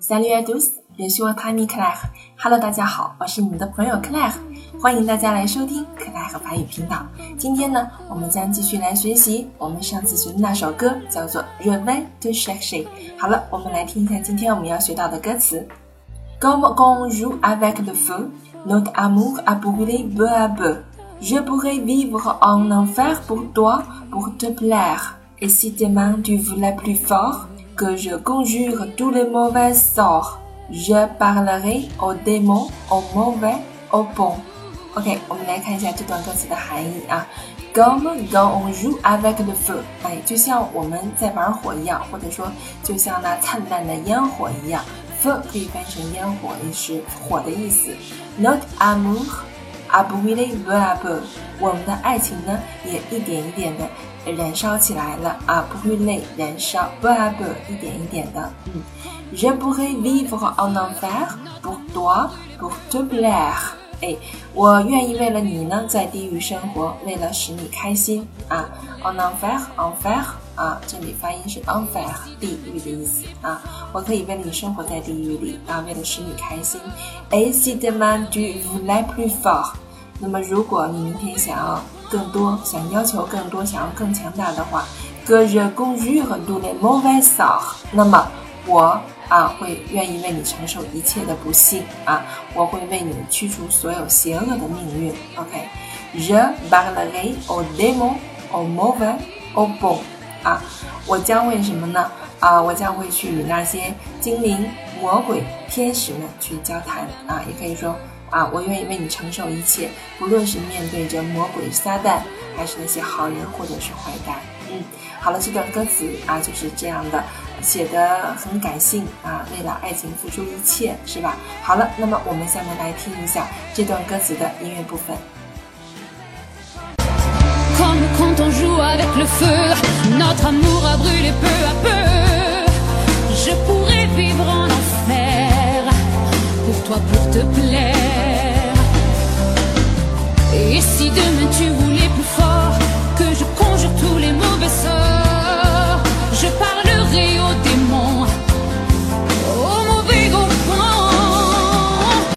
Salut à tous, je suis votre ami Claire. Hello，大家好，我是你们的朋友 Claire，欢迎大家来收听 Claire 法语频道。今天呢，我们将继续来学习我们上次学的那首歌，叫做《Rêve de chercher》。好了，我们来听一下今天我们要学到的歌词。Comme quand on joue avec le feu, notre amour a brûlé peu à peu. Je pourrais vivre en enfer pour toi, pour te plaire. Et si demain tu voulais plus fort, que je conjure tous les mauvais sorts, je parlerai aux démons, aux mauvais, aux bons. OK，我们来看一下这段歌词的含义啊。Comme quand on joue avec le feu，哎，就像我们在玩火一样，或者说就像那灿烂的烟火一样。feu 可以翻译成烟火，也是火的意思。Notre amour A brûlé peu 我们的爱情呢也一点一点的燃烧起来了啊，brûler 燃烧，peu à peu 一点一点的。嗯，Je pourrais vivre en enfer pour toi, pour te plaire。哎，我愿意为了你呢，在地狱生活，为了使你开心啊。On enfer, enfer 啊，这里发音是 enfer，地狱的意思啊。我可以为了你生活在地狱里啊，为了使你开心。Et si demain tu voulais plus fort，那么如果你明天想要更多，想要求更多，想要更强大的话，que je conjure tous les mauvais sorts，那么我。啊，会愿意为你承受一切的不幸啊！我会为你驱除所有邪恶的命运。OK，Je parlerai aux démons, aux mauvais, aux bons。啊，我将会什么呢？啊，我将会去与那些精灵、魔鬼、天使们去交谈。啊，也可以说啊，我愿意为你承受一切，不论是面对着魔鬼撒旦，还是那些好人或者是坏蛋。嗯，好了，这段歌词啊，就是这样的，写的很感性啊，为了爱情付出一切，是吧？好了，那么我们下面来听一下这段歌词的音乐部分。根本去无。